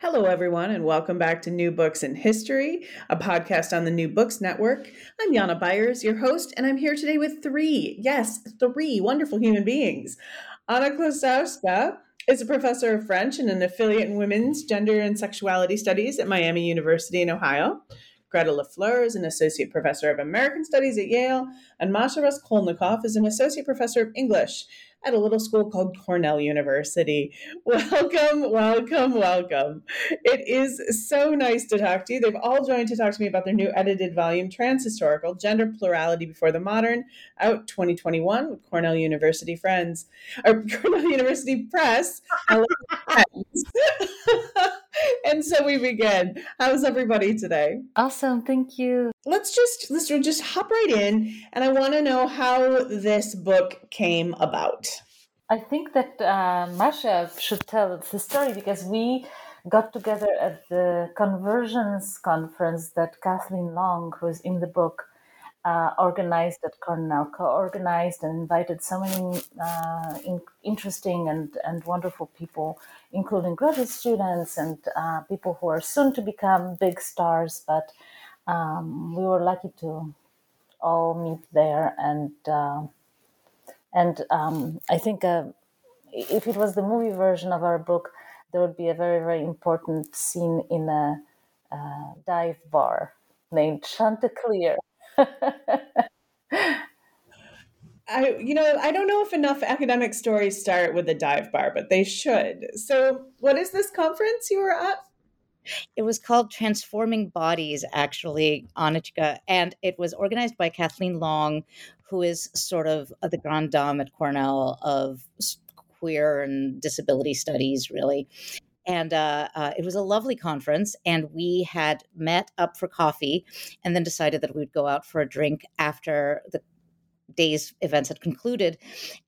Hello, everyone, and welcome back to New Books in History, a podcast on the New Books Network. I'm Jana Byars, your host, and I'm here today with three, yes, three wonderful human beings. Anna Klosowska is a professor of French and an affiliate in women's gender and sexuality studies at Miami University in Ohio. Greta LaFleur is an associate professor of American Studies at Yale, and Masha Raskolnikov is an associate professor of English at a little school called Cornell University. Welcome, welcome, welcome. It is so nice to talk to you. They've all joined to talk to me about their new edited volume, Transhistorical Gender Plurality Before the Modern, out 2021 with Cornell University Friends, or Cornell University Press. and so we begin. How's everybody today? Awesome, thank you. Let's just let's just hop right in, and I want to know how this book came about. I think that uh, Masha should tell the story because we got together at the conversions conference that Kathleen Long, who's in the book, uh, organized at Cornell, co-organized and invited so many uh, in, interesting and, and wonderful people, including graduate students and uh, people who are soon to become big stars. But um, we were lucky to all meet there and uh, and um, I think uh, if it was the movie version of our book, there would be a very, very important scene in a uh, dive bar named Chanticleer. I, you know, I don't know if enough academic stories start with a dive bar, but they should. So, what is this conference you were at? It was called Transforming Bodies, actually, Anichka, and it was organized by Kathleen Long, who is sort of the grand dame at Cornell of queer and disability studies, really. And uh, uh, it was a lovely conference, and we had met up for coffee, and then decided that we'd go out for a drink after the day's events had concluded.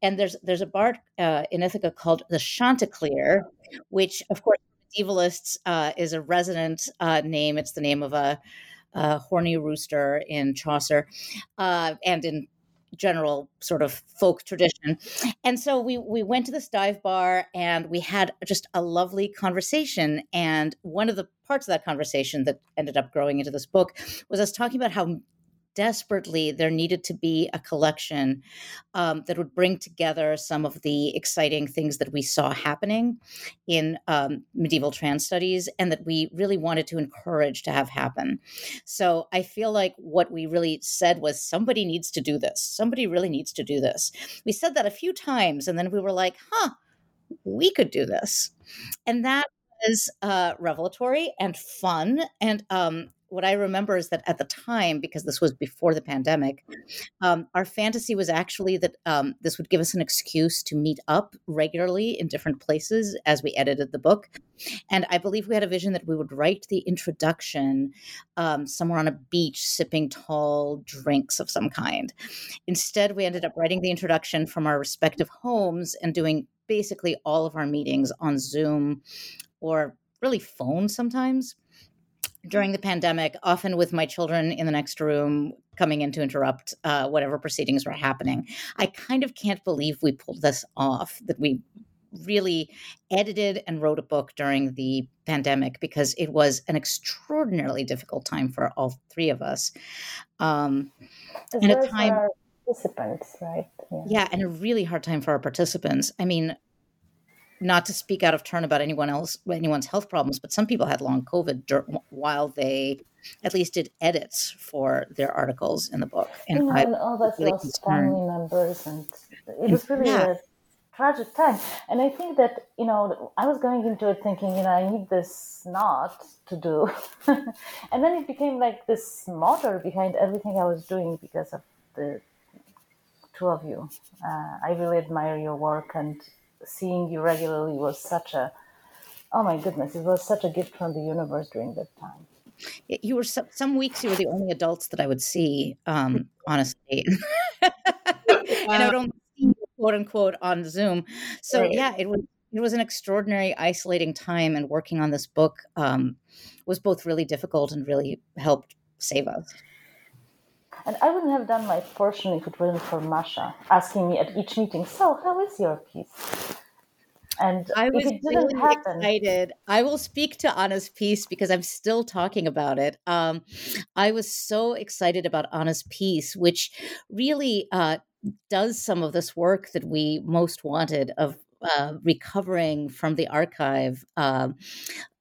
And there's there's a bar uh, in Ithaca called the Chanticleer, which, of course, medievalists uh, is a resident uh, name. It's the name of a, a horny rooster in Chaucer, uh, and in general sort of folk tradition. And so we we went to this dive bar and we had just a lovely conversation. And one of the parts of that conversation that ended up growing into this book was us talking about how desperately there needed to be a collection um, that would bring together some of the exciting things that we saw happening in um, medieval trans studies and that we really wanted to encourage to have happen. So I feel like what we really said was somebody needs to do this. Somebody really needs to do this. We said that a few times and then we were like, huh, we could do this. And that was uh, revelatory and fun. And um, what I remember is that at the time, because this was before the pandemic, um, our fantasy was actually that um, this would give us an excuse to meet up regularly in different places as we edited the book. And I believe we had a vision that we would write the introduction um, somewhere on a beach, sipping tall drinks of some kind. Instead, we ended up writing the introduction from our respective homes and doing basically all of our meetings on Zoom or really phone sometimes during the pandemic, often with my children in the next room coming in to interrupt uh, whatever proceedings were happening. I kind of can't believe we pulled this off, that we really edited and wrote a book during the pandemic because it was an extraordinarily difficult time for all three of us. Um, and a time. Participants, right? Yeah. yeah, and a really hard time for our participants. I mean, not to speak out of turn about anyone else, anyone's health problems, but some people had long COVID dur- while they at least did edits for their articles in the book. And, you know, and all that really lost family members, and it was really yeah. a tragic time. And I think that you know, I was going into it thinking, you know, I need this not to do, and then it became like this motor behind everything I was doing because of the two of you. Uh, I really admire your work, and seeing you regularly was such a oh my goodness, it was such a gift from the universe during that time. You were some, some weeks you were the only adults that I would see, um, honestly, and I would only see you, quote unquote on Zoom. So right. yeah, it was it was an extraordinary, isolating time, and working on this book um, was both really difficult and really helped save us. And I wouldn't have done my portion if it wasn't for Masha asking me at each meeting, "So, how is your piece?" And I was really happen, excited. I will speak to Anna's piece because I'm still talking about it. Um, I was so excited about Anna's piece, which really uh, does some of this work that we most wanted of uh, recovering from the archive uh,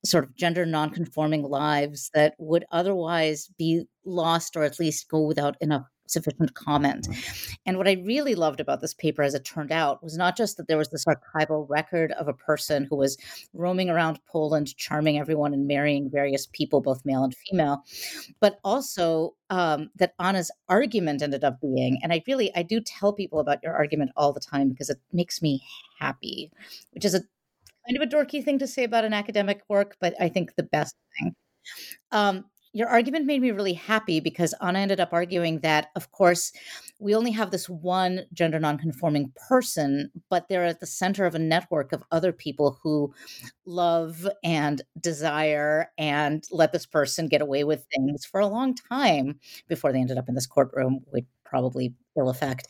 sort of gender nonconforming lives that would otherwise be lost or at least go without enough sufficient comment. Mm. And what I really loved about this paper, as it turned out, was not just that there was this archival record of a person who was roaming around Poland, charming everyone and marrying various people, both male and female, but also um, that Anna's argument ended up being, and I really, I do tell people about your argument all the time because it makes me happy, which is a kind of a dorky thing to say about an academic work, but I think the best thing. Um, your argument made me really happy because Anna ended up arguing that, of course, we only have this one gender nonconforming person, but they're at the center of a network of other people who love and desire and let this person get away with things for a long time before they ended up in this courtroom with probably ill effect.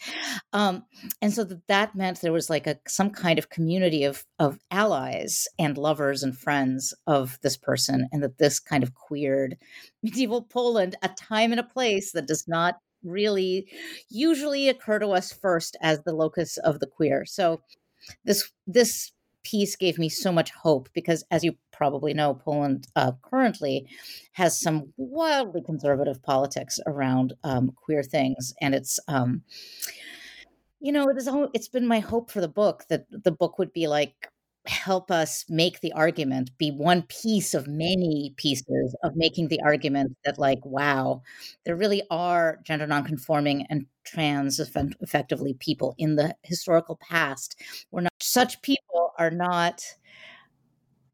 Um, and so that, that meant there was like a some kind of community of of allies and lovers and friends of this person, and that this kind of queered medieval Poland, a time and a place that does not really usually occur to us first as the locus of the queer. So this this piece gave me so much hope because, as you probably know, Poland uh, currently has some wildly conservative politics around um, queer things, and it's. Um, you know, it is. It's been my hope for the book that the book would be like help us make the argument be one piece of many pieces of making the argument that like wow there really are gender nonconforming and trans effectively people in the historical past we're not such people are not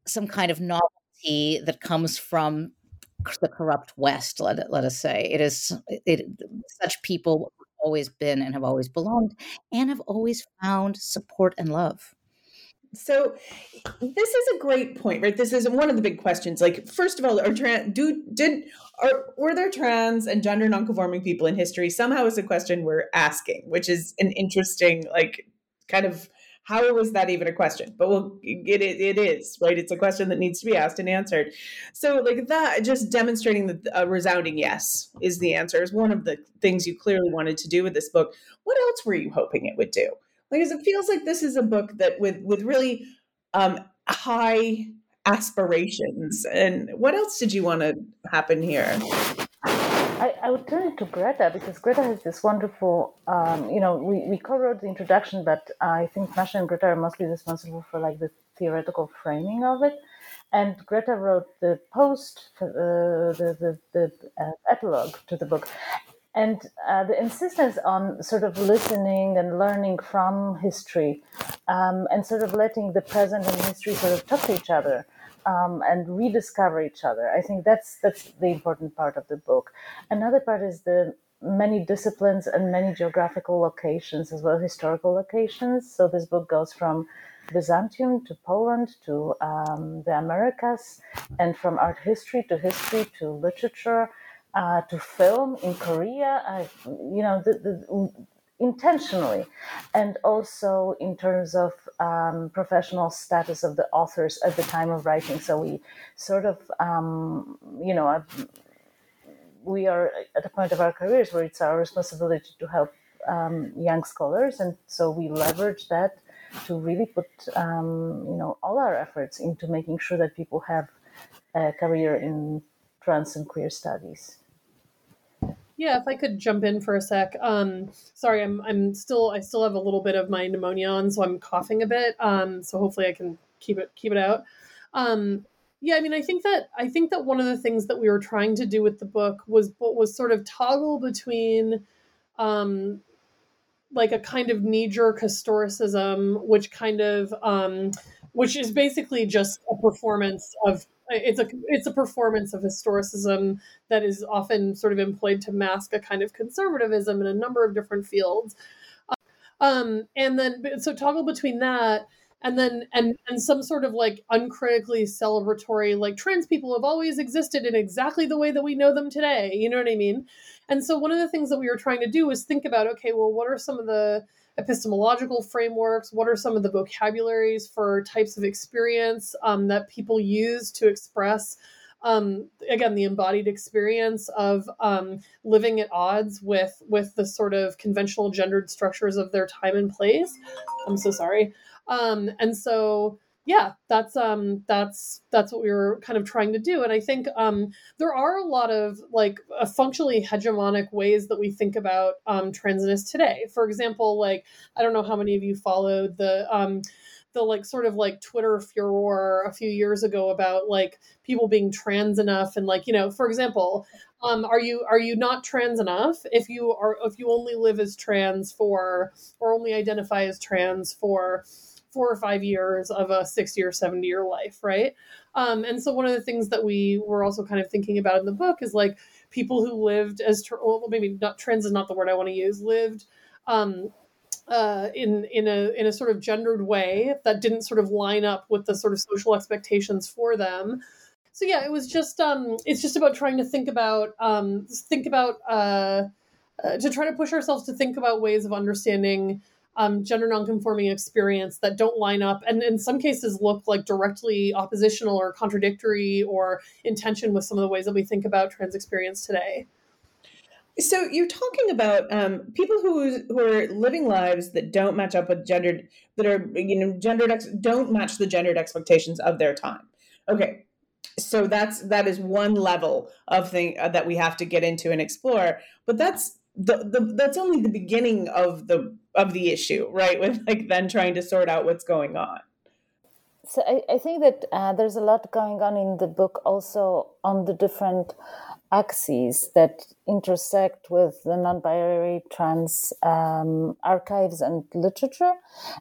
some kind of novelty that comes from the corrupt west let, let us say it is it, such people always been and have always belonged and have always found support and love so this is a great point, right? This is one of the big questions. Like, first of all, are trans do did are were there trans and gender nonconforming people in history? Somehow is a question we're asking, which is an interesting, like, kind of how was that even a question? But well, it, it, it is right. It's a question that needs to be asked and answered. So, like that, just demonstrating that a resounding yes is the answer is one of the things you clearly wanted to do with this book. What else were you hoping it would do? because it feels like this is a book that with with really um, high aspirations. And what else did you want to happen here? I, I would turn it to Greta because Greta has this wonderful, um, you know, we, we co-wrote the introduction, but I think Masha and Greta are mostly responsible for like the theoretical framing of it. And Greta wrote the post, uh, the, the, the uh, epilogue to the book and uh, the insistence on sort of listening and learning from history um, and sort of letting the present and history sort of talk to each other um, and rediscover each other. I think that's that's the important part of the book. Another part is the many disciplines and many geographical locations as well as historical locations. So this book goes from Byzantium to Poland to um, the Americas, and from art history to history to literature uh, to film in Korea, you know, the, the, intentionally, and also in terms of um, professional status of the authors at the time of writing. So we sort of, um, you know, we are at a point of our careers where it's our responsibility to help um, young scholars, and so we leverage that to really put um, you know all our efforts into making sure that people have a career in trans and queer studies. Yeah, if I could jump in for a sec. Um, sorry, I'm I'm still I still have a little bit of my pneumonia on, so I'm coughing a bit. Um, so hopefully I can keep it keep it out. Um, yeah, I mean, I think that I think that one of the things that we were trying to do with the book was was sort of toggle between, um, like a kind of knee jerk historicism, which kind of um, which is basically just a performance of it's a it's a performance of historicism that is often sort of employed to mask a kind of conservatism in a number of different fields. Um, and then so toggle between that and then and and some sort of like uncritically celebratory like trans people have always existed in exactly the way that we know them today you know what i mean and so one of the things that we were trying to do was think about okay well what are some of the epistemological frameworks? What are some of the vocabularies for types of experience um, that people use to express um, again the embodied experience of um, living at odds with with the sort of conventional gendered structures of their time and place? I'm so sorry. Um, and so yeah that's um that's that's what we were kind of trying to do and i think um there are a lot of like uh, functionally hegemonic ways that we think about um transness today. For example like i don't know how many of you followed the um the like sort of like twitter furor a few years ago about like people being trans enough and like you know for example um are you are you not trans enough if you are if you only live as trans for or only identify as trans for four or five years of a 60 or 70 year life, right? Um, and so one of the things that we were also kind of thinking about in the book is like people who lived as, well, maybe not trans is not the word I want to use, lived um, uh, in in a in a sort of gendered way that didn't sort of line up with the sort of social expectations for them. So yeah, it was just um, it's just about trying to think about um, think about uh, uh, to try to push ourselves to think about ways of understanding um, gender nonconforming experience that don't line up and in some cases look like directly oppositional or contradictory or in tension with some of the ways that we think about trans experience today. So you're talking about um, people who who are living lives that don't match up with gendered that are you know gendered ex- don't match the gendered expectations of their time. Okay, so that's that is one level of thing uh, that we have to get into and explore. But that's the, the that's only the beginning of the of the issue, right? With like then trying to sort out what's going on. So I, I think that uh, there's a lot going on in the book also on the different axes that intersect with the non-binary trans um, archives and literature.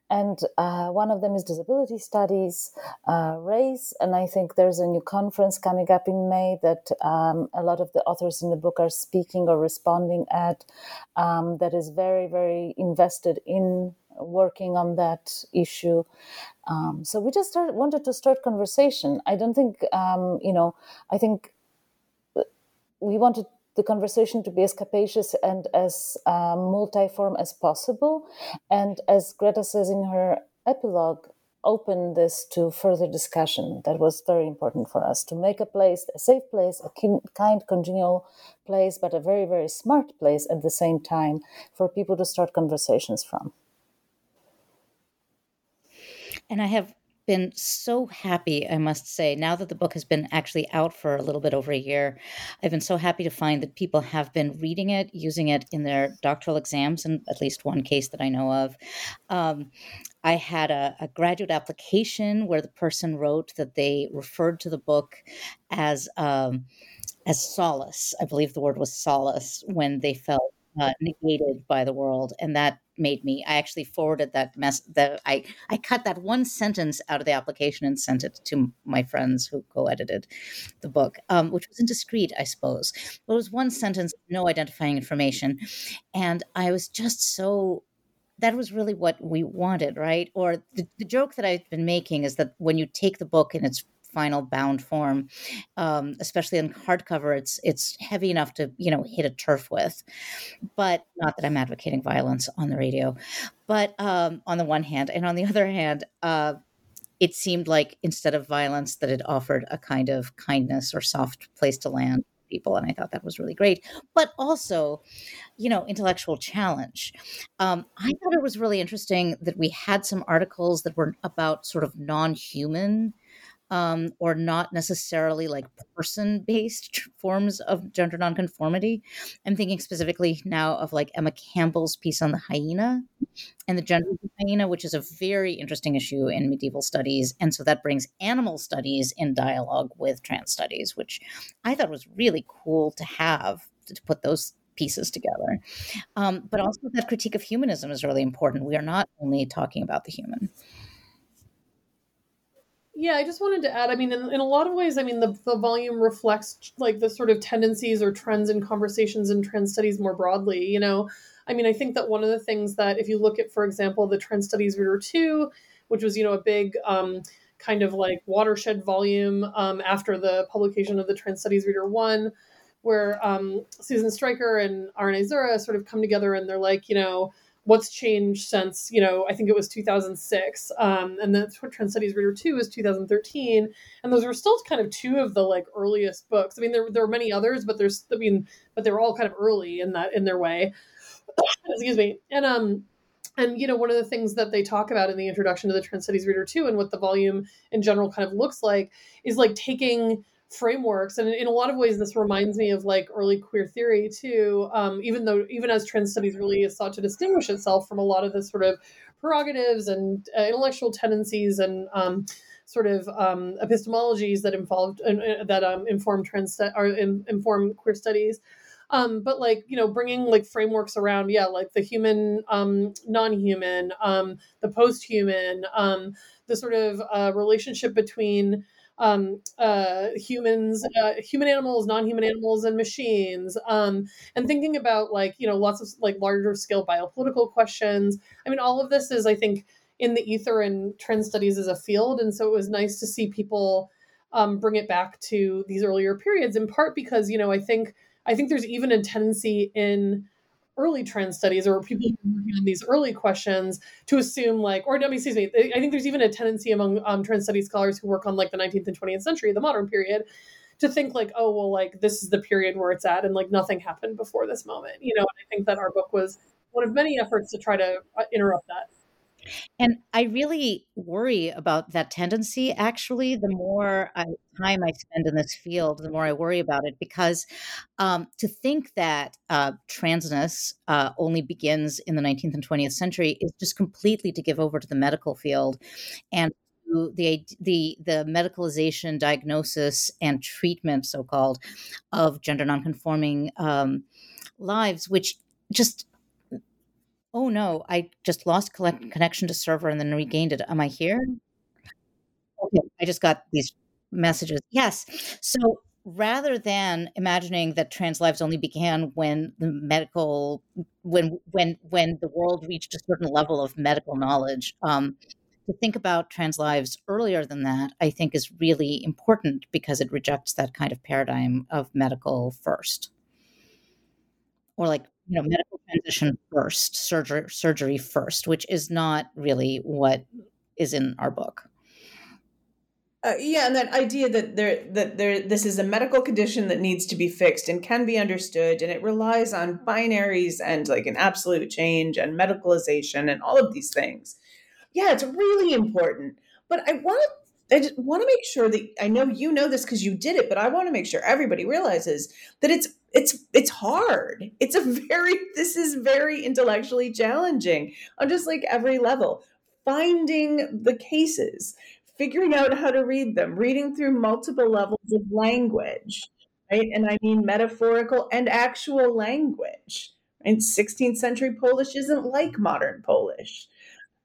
And uh, one of them is disability studies uh, race. And i think there's a new conference coming up in may that um, a lot of the authors in the book are speaking or responding at um, that is very very invested in working on that issue. Um, so we just started, wanted to start conversation. I don't think um, you know i think we wanted the conversation to be as capacious and as um, multiform as possible. And as Greta says in her epilogue, open this to further discussion. That was very important for us to make a place, a safe place, a kind, congenial place, but a very, very smart place at the same time for people to start conversations from. And I have been so happy, I must say, now that the book has been actually out for a little bit over a year. I've been so happy to find that people have been reading it, using it in their doctoral exams, in at least one case that I know of. Um, I had a, a, graduate application where the person wrote that they referred to the book as um, as solace. I believe the word was solace when they felt uh, negated by the world, and that made me. I actually forwarded that mess. That I I cut that one sentence out of the application and sent it to my friends who co-edited the book, um, which was indiscreet, I suppose. But it was one sentence, no identifying information, and I was just so that was really what we wanted, right? Or the, the, joke that I've been making is that when you take the book in its final bound form, um, especially in hardcover. It's it's heavy enough to you know hit a turf with, but not that I'm advocating violence on the radio. But um, on the one hand, and on the other hand. Uh, it seemed like instead of violence that it offered a kind of kindness or soft place to land people. And I thought that was really great. But also, you know, intellectual challenge. Um, I thought it was really interesting that we had some articles that were about sort of non human um, or not necessarily like person based forms of gender nonconformity. I'm thinking specifically now of like Emma Campbell's piece on the hyena and the gender of the hyena, which is a very interesting issue in medieval studies. And so that brings animal studies in dialogue with trans studies, which I thought was really cool to have to put those pieces together. Um, but also, that critique of humanism is really important. We are not only talking about the human. Yeah, I just wanted to add. I mean, in, in a lot of ways, I mean, the, the volume reflects like the sort of tendencies or trends in conversations in trans studies more broadly. You know, I mean, I think that one of the things that, if you look at, for example, the Trans Studies Reader 2, which was, you know, a big um, kind of like watershed volume um, after the publication of the Trans Studies Reader 1, where um, Susan Stryker and Aren Aizura sort of come together and they're like, you know, what's changed since you know i think it was 2006 um, and then trans studies reader 2 is 2013 and those were still kind of two of the like earliest books. I mean there, there are many others but there's i mean but they were all kind of early in that in their way. Excuse me. And um and you know one of the things that they talk about in the introduction to the trans studies reader 2 and what the volume in general kind of looks like is like taking frameworks and in a lot of ways this reminds me of like early queer theory too um, even though even as trans studies really is sought to distinguish itself from a lot of the sort of prerogatives and uh, intellectual tendencies and um, sort of um, epistemologies that involved uh, that um, inform trans or in, inform queer studies. Um, but like you know bringing like frameworks around yeah like the human um, non-human um, the post-human um, the sort of uh, relationship between um, uh, humans, uh, human animals, non-human animals, and machines, um, and thinking about like you know lots of like larger scale biopolitical questions. I mean, all of this is I think in the ether and trans studies as a field, and so it was nice to see people um, bring it back to these earlier periods. In part because you know I think I think there's even a tendency in early trans studies or people working on these early questions to assume like or excuse me I think there's even a tendency among um, trans studies scholars who work on like the 19th and 20th century the modern period to think like oh well like this is the period where it's at and like nothing happened before this moment you know and I think that our book was one of many efforts to try to uh, interrupt that and I really worry about that tendency. Actually, the more I, time I spend in this field, the more I worry about it because um, to think that uh, transness uh, only begins in the 19th and 20th century is just completely to give over to the medical field and the the the medicalization, diagnosis, and treatment, so called, of gender nonconforming um, lives, which just oh no, I just lost collect- connection to server and then regained it. Am I here? Okay, I just got these messages. Yes. So rather than imagining that trans lives only began when the medical when when when the world reached a certain level of medical knowledge um, to think about trans lives earlier than that i think is really important because it rejects that kind of paradigm of medical first or like you know medical transition first surgery surgery first which is not really what is in our book uh, yeah, and that idea that there that there this is a medical condition that needs to be fixed and can be understood, and it relies on binaries and like an absolute change and medicalization and all of these things. Yeah, it's really important. But I want to I just want to make sure that I know you know this because you did it, but I want to make sure everybody realizes that it's it's it's hard. It's a very this is very intellectually challenging on just like every level. Finding the cases, figuring out how to read them, reading through multiple levels of language, right? And I mean metaphorical and actual language. And 16th century Polish isn't like modern Polish.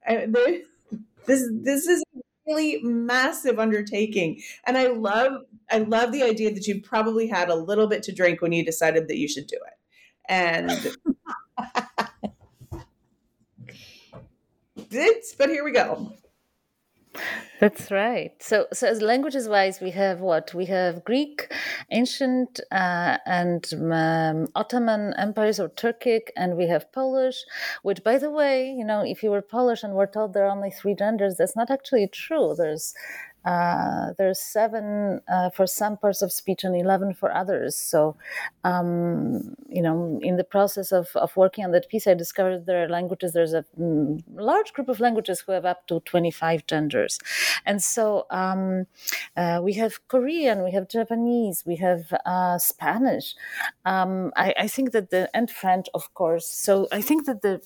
I, this this is really massive undertaking. And i love i love the idea that you probably had a little bit to drink when you decided that you should do it. And it's but here we go that's right. So, so as languages wise, we have what we have Greek, ancient, uh, and um, Ottoman empires or Turkic, and we have Polish. Which, by the way, you know, if you were Polish and were told there are only three genders, that's not actually true. There's uh, there's seven uh, for some parts of speech and 11 for others. So, um, you know, in the process of, of working on that piece, I discovered there are languages, there's a mm, large group of languages who have up to 25 genders. And so um, uh, we have Korean, we have Japanese, we have uh, Spanish. Um, I, I think that the, and French, of course. So I think that the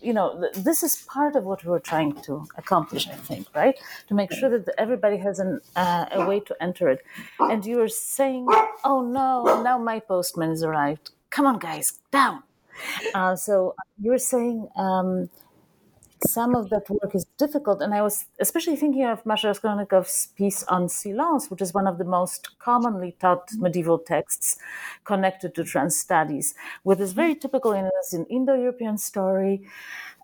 you know this is part of what we're trying to accomplish i think right? To make sure that everybody has an, uh, a way to enter it. And you were saying oh no now my postman has arrived. Come on guys down. Uh, so you were saying um, some of that work is difficult. And I was especially thinking of Masha Raskolnikov's piece on silence, which is one of the most commonly taught medieval texts connected to trans studies, with this very typical in an Indo-European story.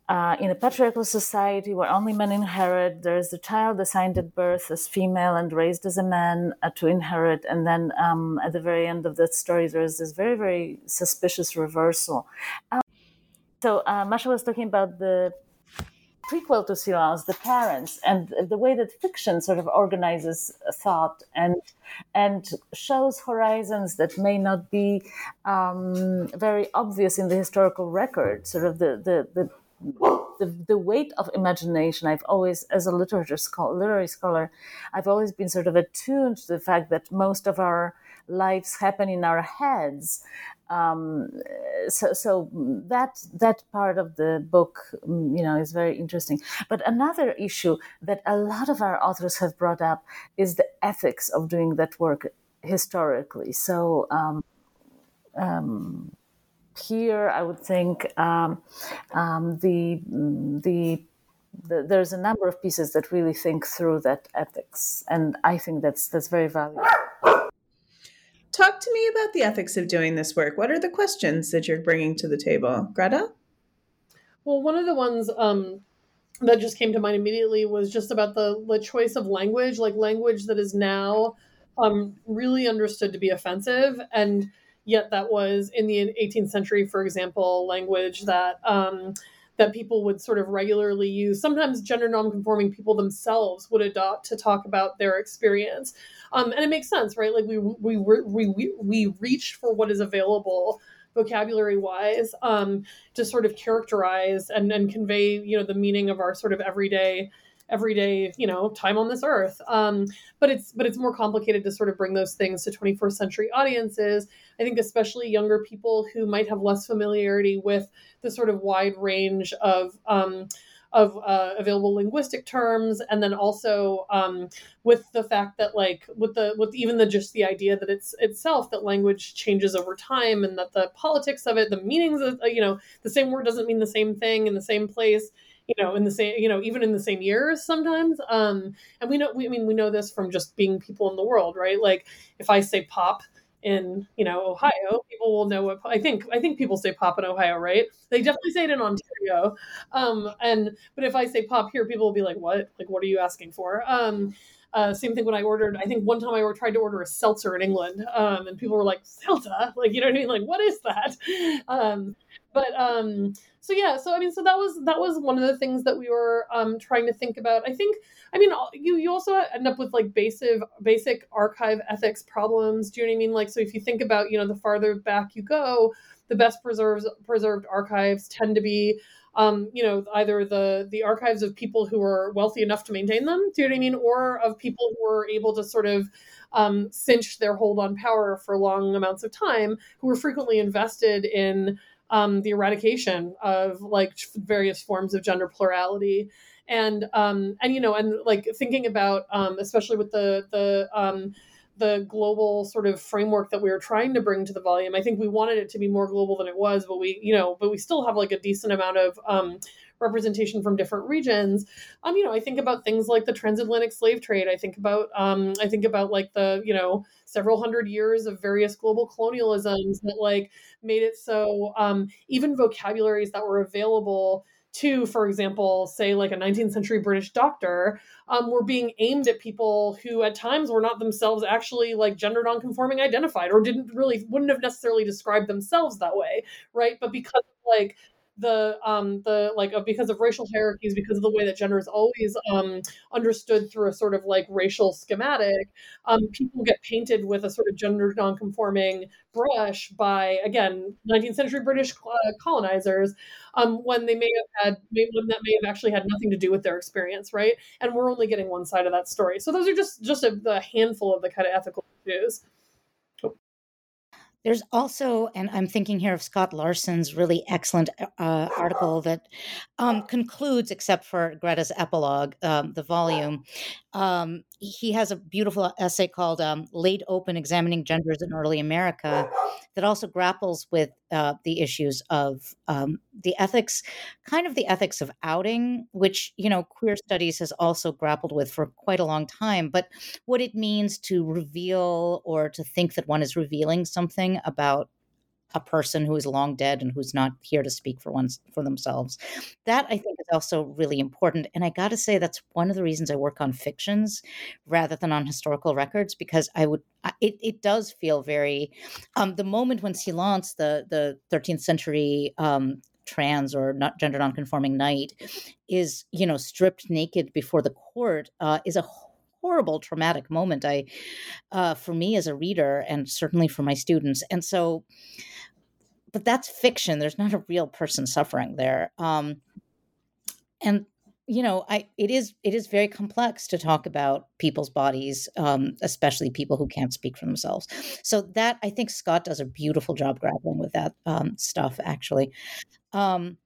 Uh, in a patriarchal society where only men inherit, there is a child assigned at birth as female and raised as a man uh, to inherit. And then um, at the very end of that story, there is this very, very suspicious reversal. Um, so uh, Masha was talking about the prequel to Silence, the parents, and the way that fiction sort of organizes thought and and shows horizons that may not be um, very obvious in the historical record. Sort of the the, the the, the weight of imagination i've always as a literature scholar, literary scholar i've always been sort of attuned to the fact that most of our lives happen in our heads um, so, so that that part of the book, mm, you know, is very interesting. But another issue that a lot of our authors have brought up is the ethics of doing that work historically. So. Um, um, here, I would think um, um, the, the the, there's a number of pieces that really think through that ethics, and I think that's that's very valuable. Talk to me about the ethics of doing this work. What are the questions that you're bringing to the table, Greta? Well, one of the ones um, that just came to mind immediately was just about the, the choice of language, like language that is now um, really understood to be offensive, and yet that was in the 18th century, for example, language that um, that people would sort of regularly use. Sometimes gender nonconforming people themselves would adopt to talk about their experience, um, and it makes sense, right? Like we we we we, we reached for what is available vocabulary wise um, to sort of characterize and, and convey you know the meaning of our sort of everyday everyday you know time on this earth um, but it's but it's more complicated to sort of bring those things to 21st century audiences i think especially younger people who might have less familiarity with the sort of wide range of um, of uh, available linguistic terms and then also um, with the fact that like with the with even the just the idea that it's itself that language changes over time and that the politics of it the meanings of you know the same word doesn't mean the same thing in the same place you know in the same you know even in the same years sometimes um and we know we I mean we know this from just being people in the world right? Like if i say pop in you know ohio people will know what i think i think people say pop in ohio right they definitely say it in ontario um and but if i say pop here people will be like what like what are you asking for um uh, same thing when I ordered. I think one time I tried to order a seltzer in England, um, and people were like, "Seltzer," like you know what I mean? Like, what is that? Um, but um, so yeah so i mean so that was that was one of the things that we were um, trying to think about. I think i mean you you also end up with like basic basic archive ethics problems. Do you know what i mean? Like so if you think about you know the farther back you go the best preserves preserved archives tend to be um, you know, either the the archives of people who are wealthy enough to maintain them, do you know what I mean, or of people who are able to sort of um, cinch their hold on power for long amounts of time, who are frequently invested in um, the eradication of like various forms of gender plurality and um, and you know and like thinking about um, especially with the the um, the global sort of framework that we were trying to bring to the volume. I think we wanted it to be more global than it was, but we, you know, but we still have like a decent amount of um, representation from different regions. Um, you know, I think about things like the transatlantic slave trade. I think about um, I think about like the you know several hundred years of various global colonialisms that like made it so um, even vocabularies that were available to, for example, say like a 19th century British doctor, um, were being aimed at people who at times were not themselves actually like gender nonconforming identified or didn't really wouldn't have necessarily described themselves that way, right? But because like the um the like of because of racial hierarchies because of the way that gender is always um understood through a sort of like racial schematic um people get painted with a sort of gender nonconforming brush by again 19th century british uh, colonizers um when they may have had may, when that may have actually had nothing to do with their experience right? And we're only getting one side of that story. So those are just just a, a handful of the kind of ethical issues there's also, and I'm thinking here of Scott Larson's really excellent uh, article that um, concludes, except for Greta's epilogue, um, the volume. Um, he has a beautiful essay called um, Laid Open Examining Genders in Early America that also grapples with uh, the issues of um, the ethics, kind of the ethics of outing, which, you know, queer studies has also grappled with for quite a long time, but what it means to reveal or to think that one is revealing something about a person who is long dead and who's not here to speak for once for themselves. That I think is also really important. And I got to say that's one of the reasons I work on fictions rather than on historical records because I would it, it does feel very um, the moment when Silence, the the 13th century um, trans or not gender nonconforming knight is you know stripped naked before the court uh, is a horrible traumatic moment i uh, for me as a reader and certainly for my students and so but that's fiction. There's not a real person suffering there. Um, and you know, I it is it is very complex to talk about people's bodies, um, especially people who can't speak for themselves. So that I think Scott does a beautiful job grappling with that um, stuff. Actually, um,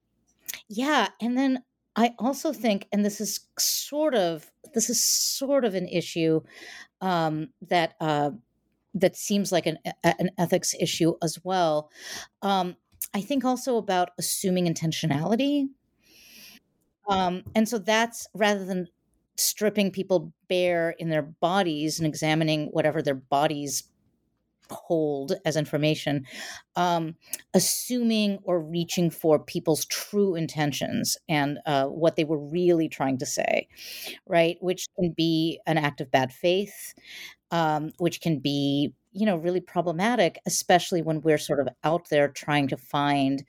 yeah, and then I also think, and this is sort of this is sort of an issue um, that uh, that seems like an, an ethics issue as well. Um, I think also about assuming intentionality. Um, and so that's rather than stripping people bare in their bodies and examining whatever their bodies hold as information, um, assuming or reaching for people's true intentions and uh, what they were really trying to say, right? Which can be an act of bad faith, um, which can be, you know, really problematic, especially when we're sort of out there trying to find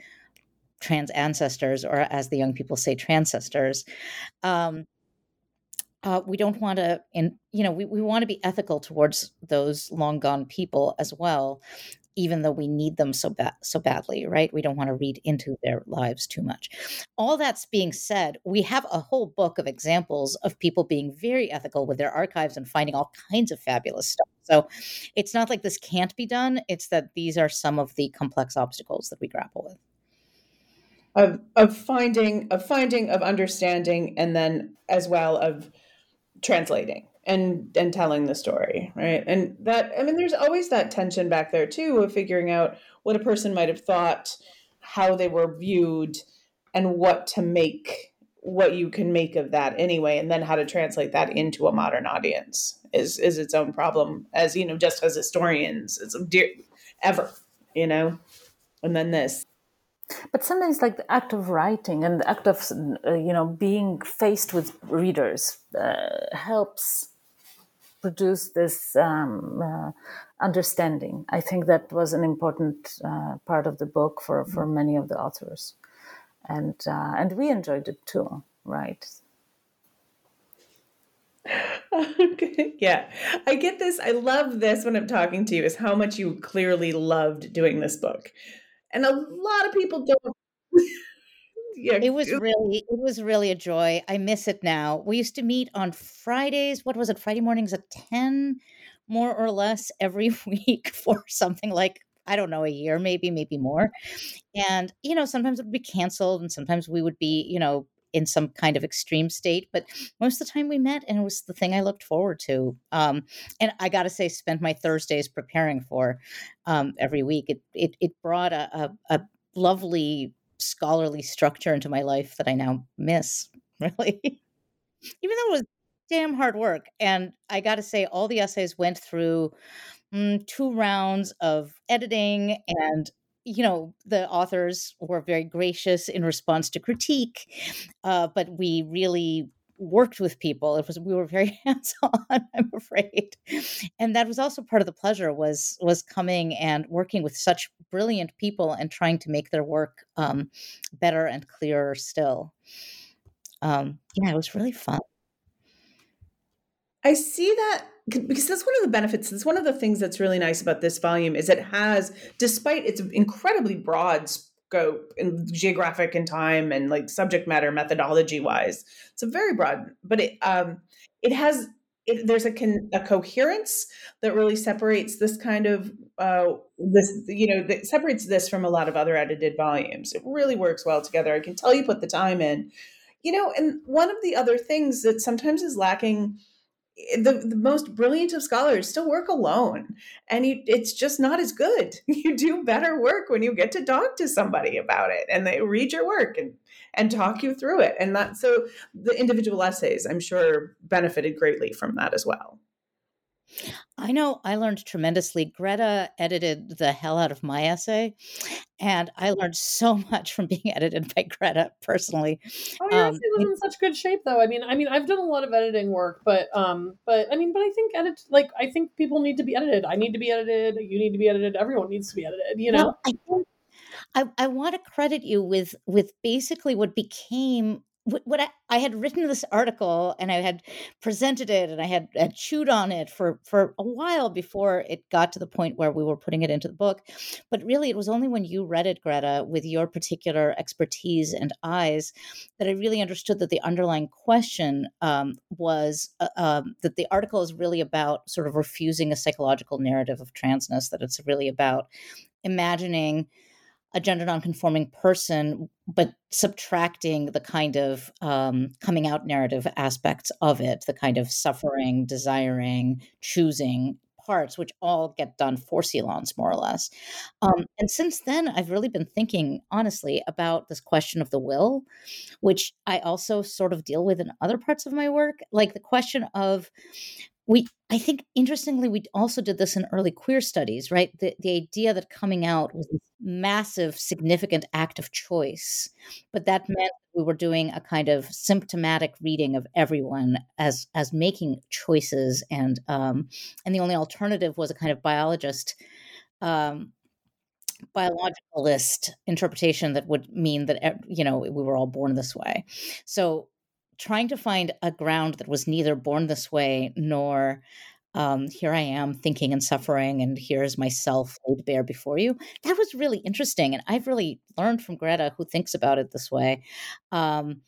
trans ancestors, or as the young people say, transcestors. Um, uh, we don't want to, and you know, we, we want to be ethical towards those long gone people as well even though we need them so bad so badly right? We don't want to read into their lives too much. All that's being said we have a whole book of examples of people being very ethical with their archives and finding all kinds of fabulous stuff. So it's not like this can't be done it's that these are some of the complex obstacles that we grapple with. Of of finding of finding of understanding and then as well of translating and and telling the story right? And that i mean there's always that tension back there too of figuring out what a person might have thought how they were viewed and what to make what you can make of that anyway and then how to translate that into a modern audience is is its own problem as you know just as historians it's dear ever you know? And then this but sometimes like the act of writing and the act of uh, you know being faced with readers uh, helps produce this um, uh, understanding. I think that was an important uh, part of the book for, for mm-hmm. many of the authors, and uh, and we enjoyed it too, right? okay. Yeah, I get this. I love this when I'm talking to you. Is how much you clearly loved doing this book, and a lot of people don't. yeah. It was really it was really a joy. I miss it now. We used to meet on Fridays. What was it? Friday mornings at 10 more or less every week for something like I don't know, a year, maybe, maybe more. And, you know, sometimes it would be canceled and sometimes we would be, you know, in some kind of extreme state. But most of the time we met and it was the thing I looked forward to. Um, and I got to say, spent my Thursdays preparing for um, every week. It, it, it brought a, a, a lovely scholarly structure into my life that I now miss, really. Even though it was damn hard work. And I got to say, all the essays went through mm, two rounds of editing and you know the authors were very gracious in response to critique uh, but we really worked with people. It was we were very hands on, I'm afraid, and that was also part of the pleasure was was coming and working with such brilliant people and trying to make their work um, better and clearer still. Um, yeah, it was really fun. I see that because that's one of the benefits. It's one of the things that's really nice about this volume is it has, despite its incredibly broad scope and geographic and time and like subject matter methodology wise, it's a very broad, but it um it has it, there's a, con, a coherence that really separates this kind of uh, this you know that separates this from a lot of other edited volumes. It really works well together. I can tell you put the time in, you know. And one of the other things that sometimes is lacking the, the most brilliant of scholars still work alone and you, it's just not as good. You do better work when you get to talk to somebody about it and they read your work and and talk you through it and that so the individual essays i'm sure benefited greatly from that as well I know I learned tremendously. Greta edited the hell out of my essay, and I learned so much from being edited by Greta personally. Oh, your um, essay was in such good shape, though. I mean, I mean, I've done a lot of editing work, but, um, but I mean, but I think edit like I think people need to be edited. I need to be edited. You need to be edited. Everyone needs to be edited. You know. Well, I, I, I want to credit you with with basically what became what I, I, had written this article and I had presented it and I had, had, chewed on it for, for a while before it got to the point where we were putting it into the book. But really, it was only when you read it, Greta, with your particular expertise and eyes, that I really understood that the underlying question um, was uh, um, that the article is really about sort of refusing a psychological narrative of transness, that it's really about imagining a gender nonconforming person, but subtracting the kind of um, coming out narrative aspects of it, the kind of suffering, desiring, choosing parts, which all get done for Silence, more or less. Um, and since then, I've really been thinking honestly about this question of the will, which I also sort of deal with in other parts of my work, like the question of we i think interestingly we also did this in early queer studies right? The, the idea that coming out was a massive significant act of choice but that meant we were doing a kind of symptomatic reading of everyone as as making choices and um and the only alternative was a kind of biologist um biologicalist interpretation that would mean that you know we were all born this way. So trying to find a ground that was neither born this way nor um, here I am thinking and suffering, and here's myself laid bare before you. That was really interesting. And I've really learned from Greta, who thinks about it this way. Um,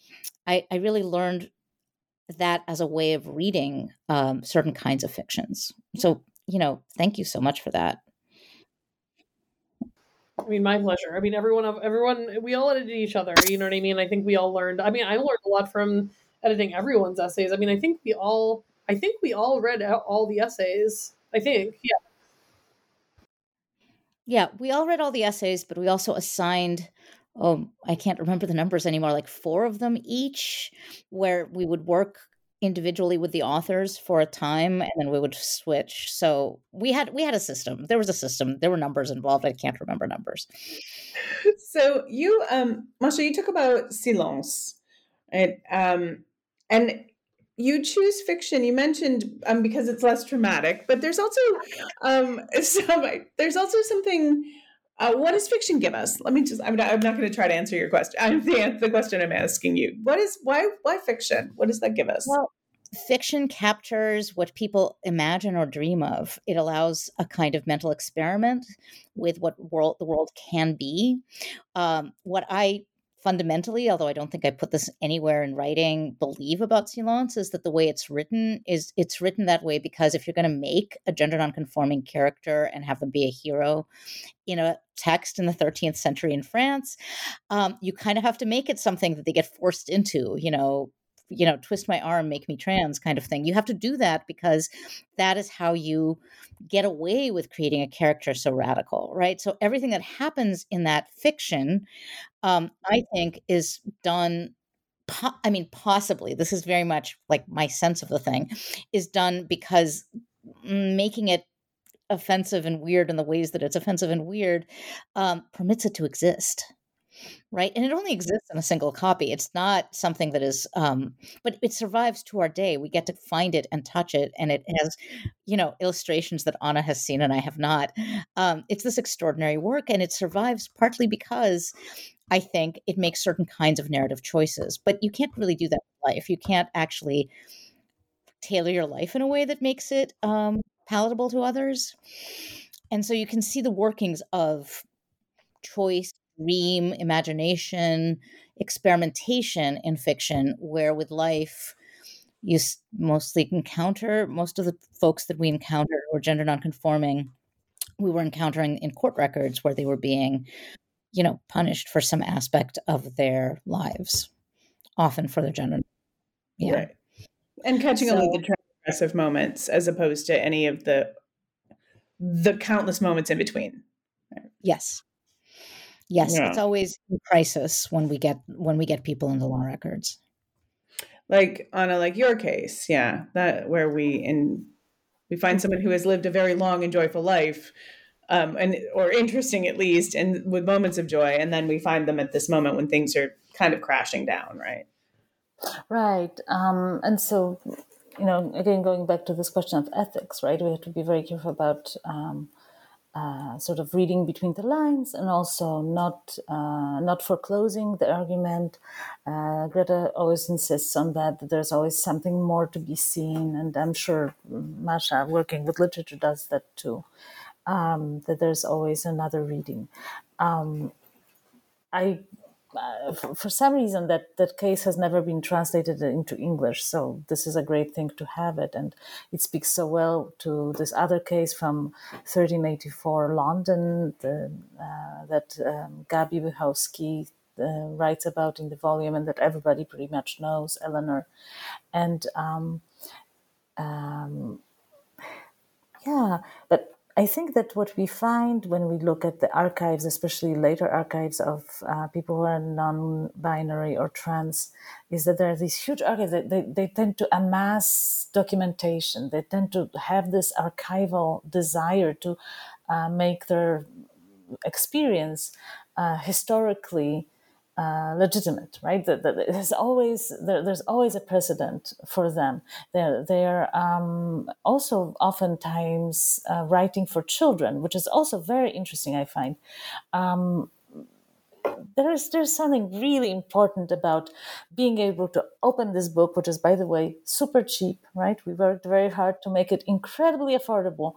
I, I, really learned that as a way of reading um, certain kinds of fictions. So, you know, thank you so much for that. I mean, my pleasure. I mean, everyone, everyone, we all edited each other. You know what I mean? I think we all learned. I mean, I learned a lot from editing everyone's essays. I mean, I think we all, I think we all read all the essays. I think, yeah. Yeah, we all read all the essays, but we also assigned oh, I can't remember the numbers anymore, like four of them each, where we would work individually with the authors for a time and then we would switch so we had we had a system there was a system there were numbers involved i can't remember numbers so you um masha you talk about silence right um and you choose fiction. You mentioned um, because it's less traumatic but there's also um, some, there's also something uh, what does fiction give us? Let me just i'm not, I'm not going to try to answer your question i'm the, the question i'm asking you. What is why why fiction? What does that give us? Well fiction captures what people imagine or dream of. It allows a kind of mental experiment with what world the world can be. Um, what i fundamentally, although I don't think I put this anywhere in writing, believe about Silence is that the way it's written is it's written that way because if you're going to make a gender nonconforming character and have them be a hero in a text in the 13th century in France, um, you kind of have to make it something that they get forced into, you know, you know, twist my arm, make me trans kind of thing. You have to do that because that is how you get away with creating a character so radical, right? So everything that happens in that fiction, um, I think, is done. Po- I mean, possibly, this is very much like my sense of the thing, is done because making it offensive and weird in the ways that it's offensive and weird um, permits it to exist right? And it only exists in a single copy. It's not something that is um but it survives to our day. We get to find it and touch it and it has you know illustrations that anna has seen and i have not. Um it's this extraordinary work and it survives partly because i think it makes certain kinds of narrative choices. But you can't really do that in life. You can't actually tailor your life in a way that makes it um palatable to others. And so you can see the workings of choice dream, imagination, experimentation in fiction, where with life, you mostly encounter most of the folks that we encountered were gender nonconforming. We were encountering in court records where they were being, you know, punished for some aspect of their lives, often for their gender. Yeah. Right. And catching so, only the transgressive moments as opposed to any of the the countless moments in between. Yes. Yes, yeah. it's always in crisis when we get when we get people into law records. Like on a like your case, yeah, that where we in we find someone who has lived a very long and joyful life, um, and or interesting at least, and with moments of joy, and then we find them at this moment when things are kind of crashing down, right? Right, um, and so you know, again, going back to this question of ethics, right? We have to be very careful about. Um, uh, sort of reading between the lines and also not uh, not foreclosing the argument. Uh, Greta always insists on that, that there's always something more to be seen, and I'm sure Masha, working with literature, does that too. Um, that there's always another reading. Um, I uh, for, some reason that that case has never been translated into English. So this is a great thing to have it, and it speaks so well to this other case from 1384 London the, uh, that um, Gabi Bychowski uh, writes about in the volume, and that everybody pretty much knows, Eleanor, and. Um, um, yeah, but I think that what we find when we look at the archives, especially later archives of uh, people who are non binary or trans, is that there are these huge archives that they, they tend to amass documentation. They tend to have this archival desire to uh, make their experience uh, historically uh, legitimate, right? There's always there, there's always a precedent for them. They're they're um, also oftentimes uh, writing for children, which is also very interesting. I find. Um, there's there's something really important about being able to open this book, which is by the way super cheap, right? We worked very hard to make it incredibly affordable,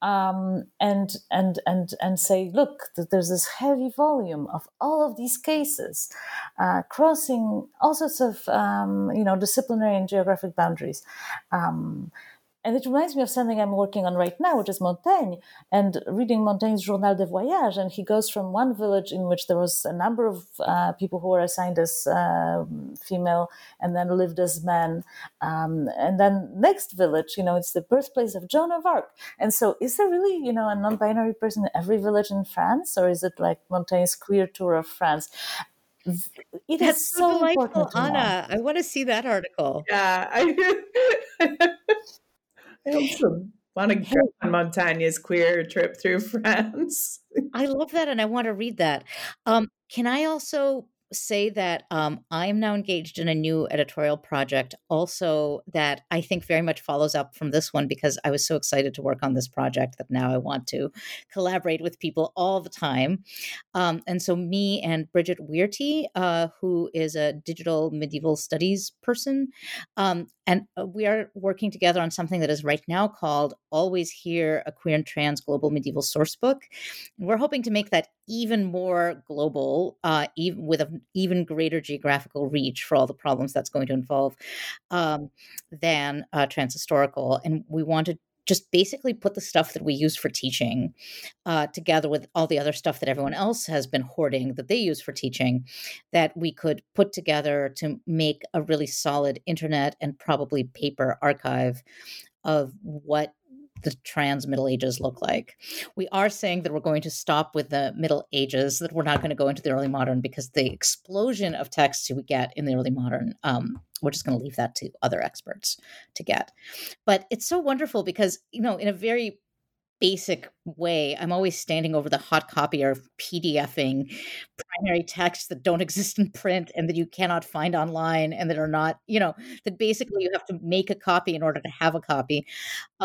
um, and and and and say, look, there's this heavy volume of all of these cases, uh, crossing all sorts of um, you know disciplinary and geographic boundaries. Um, and it reminds me of something I'm working on right now, which is Montaigne, and reading Montaigne's Journal de Voyage. And he goes from one village in which there was a number of uh, people who were assigned as uh, female and then lived as men. Um, and then next village, you know, it's the birthplace of Joan of Arc. And so is there really, you know, a non-binary person in every village in France? Or is it like Montaigne's queer tour of France? It That's so, so delightful, Anna. I want to see that article. Yeah, I I also want to go on Montaigne's queer trip through France. I love that, and I want to read that. Um, can I also say that um, I am now engaged in a new editorial project, also that I think very much follows up from this one because I was so excited to work on this project that now I want to collaborate with people all the time. Um, and so, me and Bridget Whearty, uh, who is a digital medieval studies person, um, and uh, we are working together on something that is right now called Always Here, a queer and trans global medieval source book. And we're hoping to make that even more global, uh, even with an even greater geographical reach for all the problems that's going to involve um, than uh, trans historical. And we wanted just basically put the stuff that we use for teaching uh, together with all the other stuff that everyone else has been hoarding that they use for teaching that we could put together to make a really solid internet and probably paper archive of what the trans Middle Ages look like. We are saying that we're going to stop with the Middle Ages, that we're not going to go into the early modern because the explosion of texts we get in the early modern, um, we're just going to leave that to other experts to get. But it's so wonderful because, you know, in a very basic way. I'm always standing over the hot copy or PDFing primary texts that don't exist in print and that you cannot find online and that are not, you know, that basically you have to make a copy in order to have a copy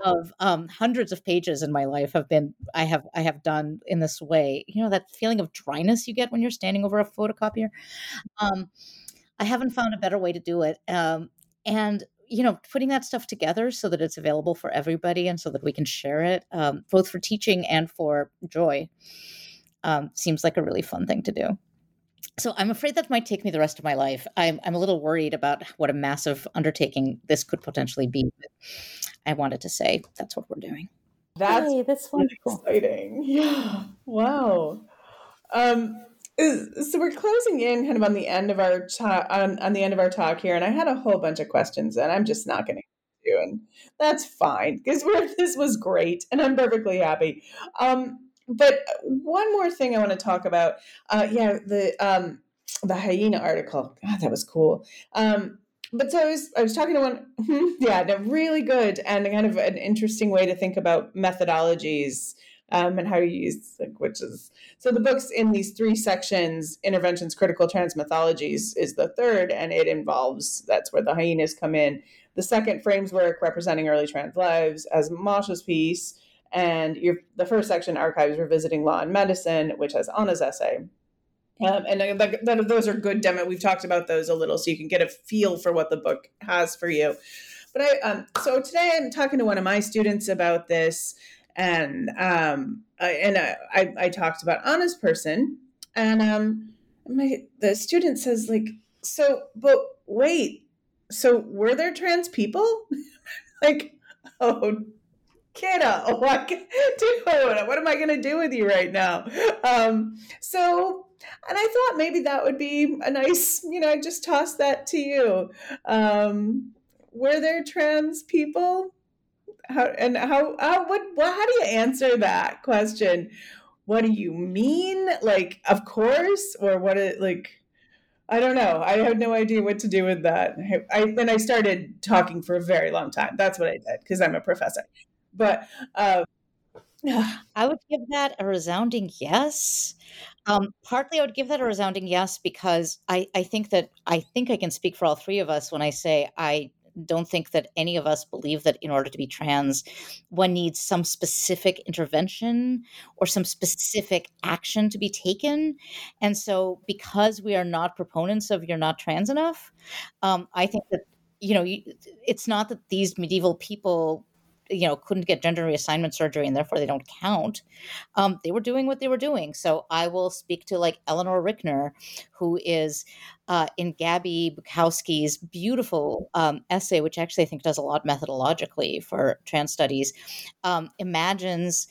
of um, hundreds of pages in my life have been I have I have done in this way. You know that feeling of dryness you get when you're standing over a photocopier. Um, I haven't found a better way to do it. Um, and you know putting that stuff together so that it's available for everybody and so that we can share it um, both for teaching and for joy um, seems like a really fun thing to do. So i'm afraid that might take me the rest of my life. I'm, I'm a little worried about what a massive undertaking this could potentially be i wanted to say that's what we're doing. That's, hey, that's wonderful. exciting. Yeah. Wow. Um so we're closing in kind of on the end of our talk on, on the end of our talk here and i had a whole bunch of questions and i'm just not going to do and that's fine because this was great and i'm perfectly happy. Um, but one more thing i want to talk about uh, yeah the um, the hyena article. God that was cool. Um, but so I was I was talking to one yeah really good and kind of an interesting way to think about methodologies um, and how you use like which is so the books in these three sections interventions critical trans mythologies is the third and it involves that's where the hyenas come in. The second frames work representing early trans lives as masha's piece and your, the first section archives revisiting law and medicine which has anna's essay. Um, and that, those are good demo we've talked about those a little so you can get a feel for what the book has for you. But i um, so today i'm talking to one of my students about this and um, I, and I, I, talked about Anna's person, and um, my the student says like, so, but wait, so were there trans people? like, oh, kiddo, what, dude, what am I going to do with you right now? Um, so, and I thought maybe that would be a nice, you know, I just toss that to you. Um, were there trans people? How and how how what, what how do you answer that question? What do you mean? Like of course? Or what it like i don't know. I have no idea what to do with that. I then i started talking for a very long time. That's what i did because i'm a professor. But um I would give that a resounding yes. Um, partly, I would give that a resounding yes because I, I think that I think I can speak for all three of us when I say I don't think that any of us believe that in order to be trans, one needs some specific intervention or some specific action to be taken. And so, because we are not proponents of you're not trans enough, um, I think that you know it's not that these medieval people you know couldn't get gender reassignment surgery and therefore they don't count um, they were doing what they were doing. So i will speak to like eleanor rykener who is uh, in gabby bychowski's beautiful um, essay which actually i think does a lot methodologically for trans studies um, imagines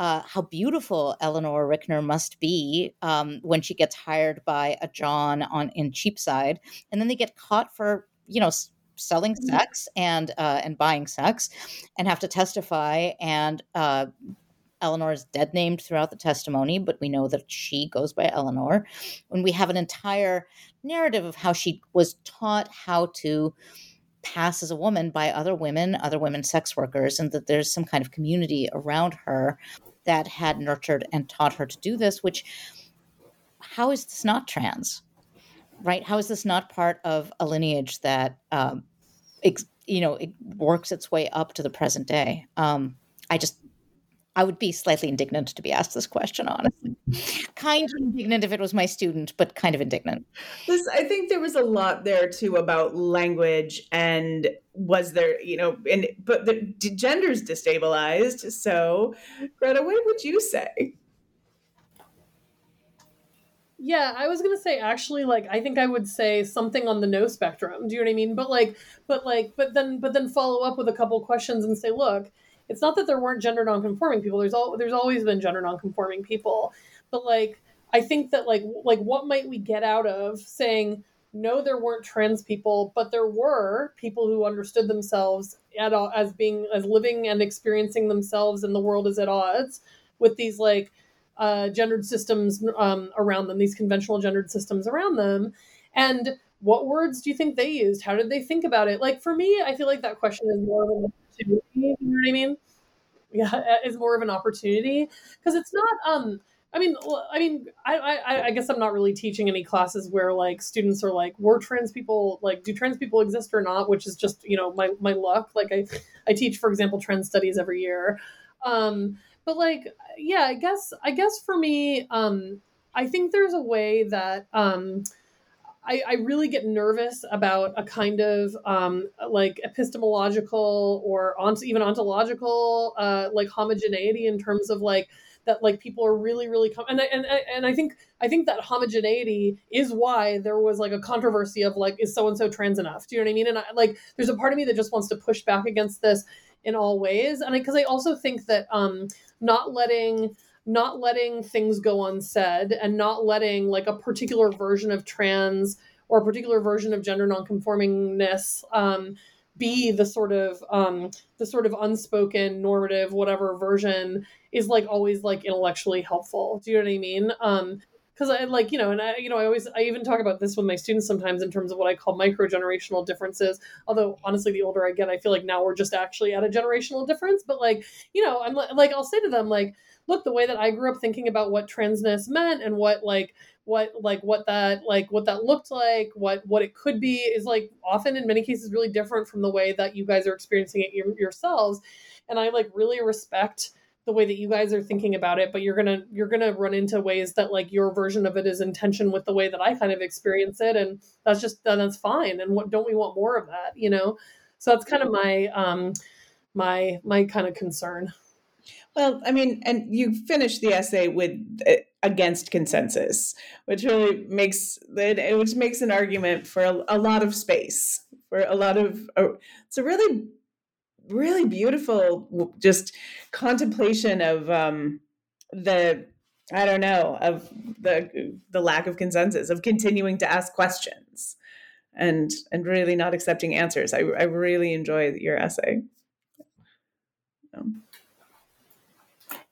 uh, how beautiful Eleanor Rykener must be um, when she gets hired by a John on in Cheapside, and then they get caught for you know selling mm-hmm. sex and uh, and buying sex, and have to testify. And uh, Eleanor is dead named throughout the testimony, but we know that she goes by Eleanor. And we have an entire narrative of how she was taught how to pass as a woman by other women, other women sex workers, and that there's some kind of community around her that had nurtured and taught her to do this, which how is this not trans? Right? How is this not part of a lineage that um, you know it works its way up to the present day. Um, i just i would be slightly indignant to be asked this question honestly. Kind of indignant if it was my student but kind of indignant. This i think there was a lot there too about language and was there you know and but the gender's destabilized. So greta what would you say yeah, I was gonna say actually, like I think I would say something on the no spectrum. Do you know what I mean? But like, but like, but then, but then follow up with a couple questions and say, look, it's not that there weren't gender nonconforming people. There's all there's always been gender nonconforming people, but like I think that like like what might we get out of saying no, there weren't trans people, but there were people who understood themselves at all as being as living and experiencing themselves in the world as at odds with these like uh, gendered systems um, around them, these conventional gendered systems around them. And what words do you think they used? How did they think about it? Like for me, I feel like that question is more of an opportunity. You know what I mean? yeah is more of an opportunity because it's not um I mean, I mean, I, I, I guess I'm not really teaching any classes where like students are like, were trans people like, do trans people exist or not? Which is just you know my my luck. Like I, I teach, for example, trans studies every year. Um, but like, yeah, I guess I guess for me, um, I think there's a way that um, I, I really get nervous about a kind of um, like epistemological or ont- even ontological uh, like homogeneity in terms of like that like people are really really com- and I, and and I think I think that homogeneity is why there was like a controversy of like is so and so trans enough? Do you know what I mean? And I, like there's a part of me that just wants to push back against this in all ways, and because I, I also think that um not letting not letting things go unsaid and not letting like a particular version of trans or a particular version of gender nonconformingness um, be the sort of um, the sort of unspoken normative whatever version is like always like intellectually helpful. Do you know what I mean? Um, because I like you know, and I you know I always I even talk about this with my students sometimes in terms of what I call micro generational differences. Although honestly, the older I get, I feel like now we're just actually at a generational difference. But like you know, I'm like I'll say to them like, look, the way that I grew up thinking about what transness meant and what like what like what that like what that looked like what what it could be is like often in many cases really different from the way that you guys are experiencing it yourselves and i like really respect the way that you guys are thinking about it but you're gonna you're gonna run into ways that like your version of it is in tension with the way that i kind of experience it and that's just that's fine and what don't we want more of that you know? So that's kind of my um my my kind of concern. Well i mean and you finish the essay with uh, against consensus which really makes it which makes an argument for a, a lot of space for a lot of uh, it's a really really beautiful just contemplation of um, the I don't know of the the lack of consensus of continuing to ask questions and and really not accepting answers. I I really enjoy your essay.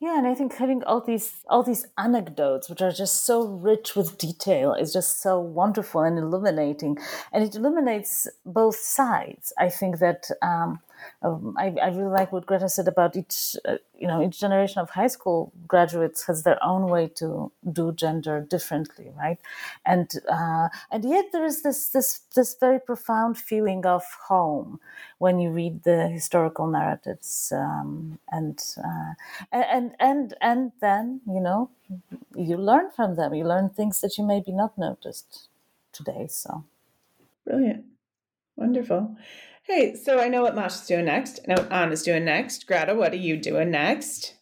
Yeah, and I think having all these all these anecdotes, which are just so rich with detail, is just so wonderful and illuminating, and it illuminates both sides. I think that um, um, I, I really like what Greta said about each, uh, you know, each generation of high school graduates has their own way to do gender differently, right? And uh, and yet there is this this this very profound feeling of home when you read the historical narratives, um, and, uh, and and and then you know you learn from them. You learn things that you maybe not noticed today. So brilliant, wonderful. Hey, so I know what Masha's doing next. I know what Anna's doing next. Greta, what are you doing next?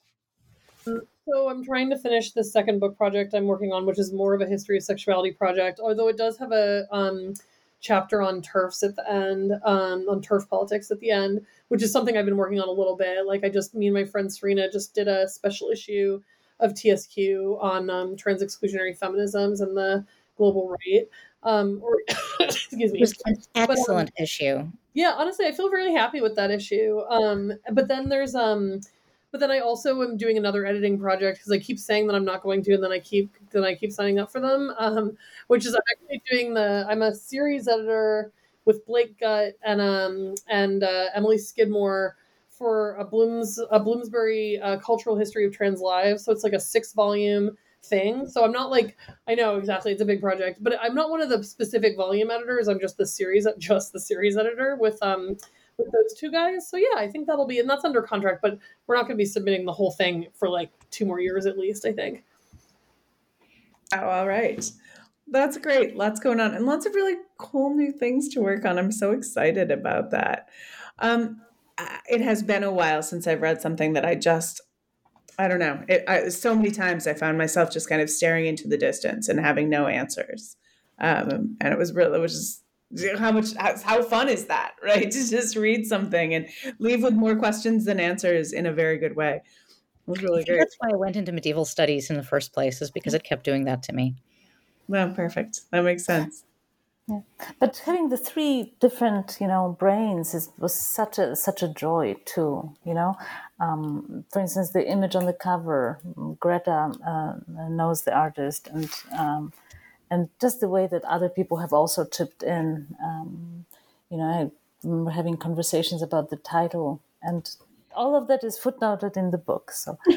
So I'm trying to finish the second book project I'm working on, which is more of a history of sexuality project. Although it does have a um, chapter on TERFs at the end, um, on TERF politics at the end, which is something I've been working on a little bit. Like I just, me and my friend Serena just did a special issue of TSQ on um, trans exclusionary feminisms and the global right. Um, or excuse me, it was an excellent but, um, issue yeah honestly i feel really happy with that issue um but then there's um but then i also am doing another editing project because i keep saying that i'm not going to and then i keep then i keep signing up for them um which is i'm actually doing the i'm a series editor with blake gutt and um and uh, emily skidmore for a blooms a bloomsbury uh, cultural history of trans lives so it's like a six volume thing. So I'm not like I know exactly it's a big project, but I'm not one of the specific volume editors. I'm just the series just the series editor with um with those two guys. So yeah, I think that'll be and that's under contract, but we're not going to be submitting the whole thing for like two more years at least, I think. Oh, all right. That's great. Lots going on and lots of really cool new things to work on. I'm so excited about that. Um, it has been a while since I've read something that I just I don't know. It, I, so many times I found myself just kind of staring into the distance and having no answers. Um, and it was really, it was just how much, how, how fun is that, right? To just read something and leave with more questions than answers in a very good way. It was really great. That's why I went into medieval studies in the first place, is because it kept doing that to me. Well, perfect. That makes sense. Yeah. But having the three different, you know, brains is, was such a such a joy too. You know, um, for instance, the image on the cover, Greta uh, knows the artist, and um, and just the way that other people have also chipped in. Um, you know, I remember having conversations about the title, and all of that is footnoted in the book. So,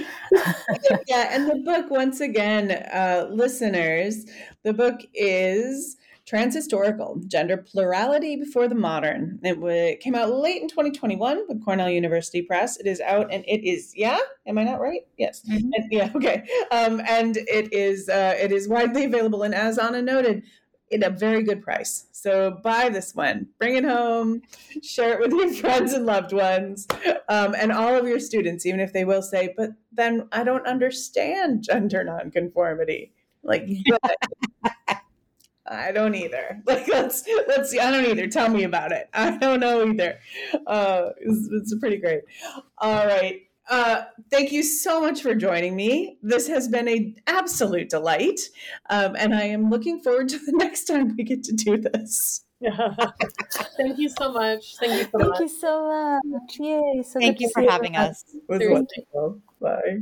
yeah, and the book, once again, uh, listeners, the book is Transhistorical Gender Plurality Before the Modern. It, w- it came out late in 2021 with Cornell University Press. It is out and it is, yeah? Am I not right? Yes. Mhm. And- yeah, okay. Um, and it is uh, it is widely available and as Anna noted, at a very good price. So buy this one, bring it home, share it with your friends and loved ones, um, and all of your students, even if they will say, "But then I don't understand gender nonconformity." Like. I don't either. Like, let's let's see. I don't either. Tell me about it. I don't know either. Uh, it's, it's pretty great. All right. Uh, thank you so much for joining me. This has been an absolute delight, um, and I am looking forward to the next time we get to do this. Yeah. Thank you so much. Thank you so thank much. you so much. Yay! So Thank good you for having us. It was wonderful. Bye.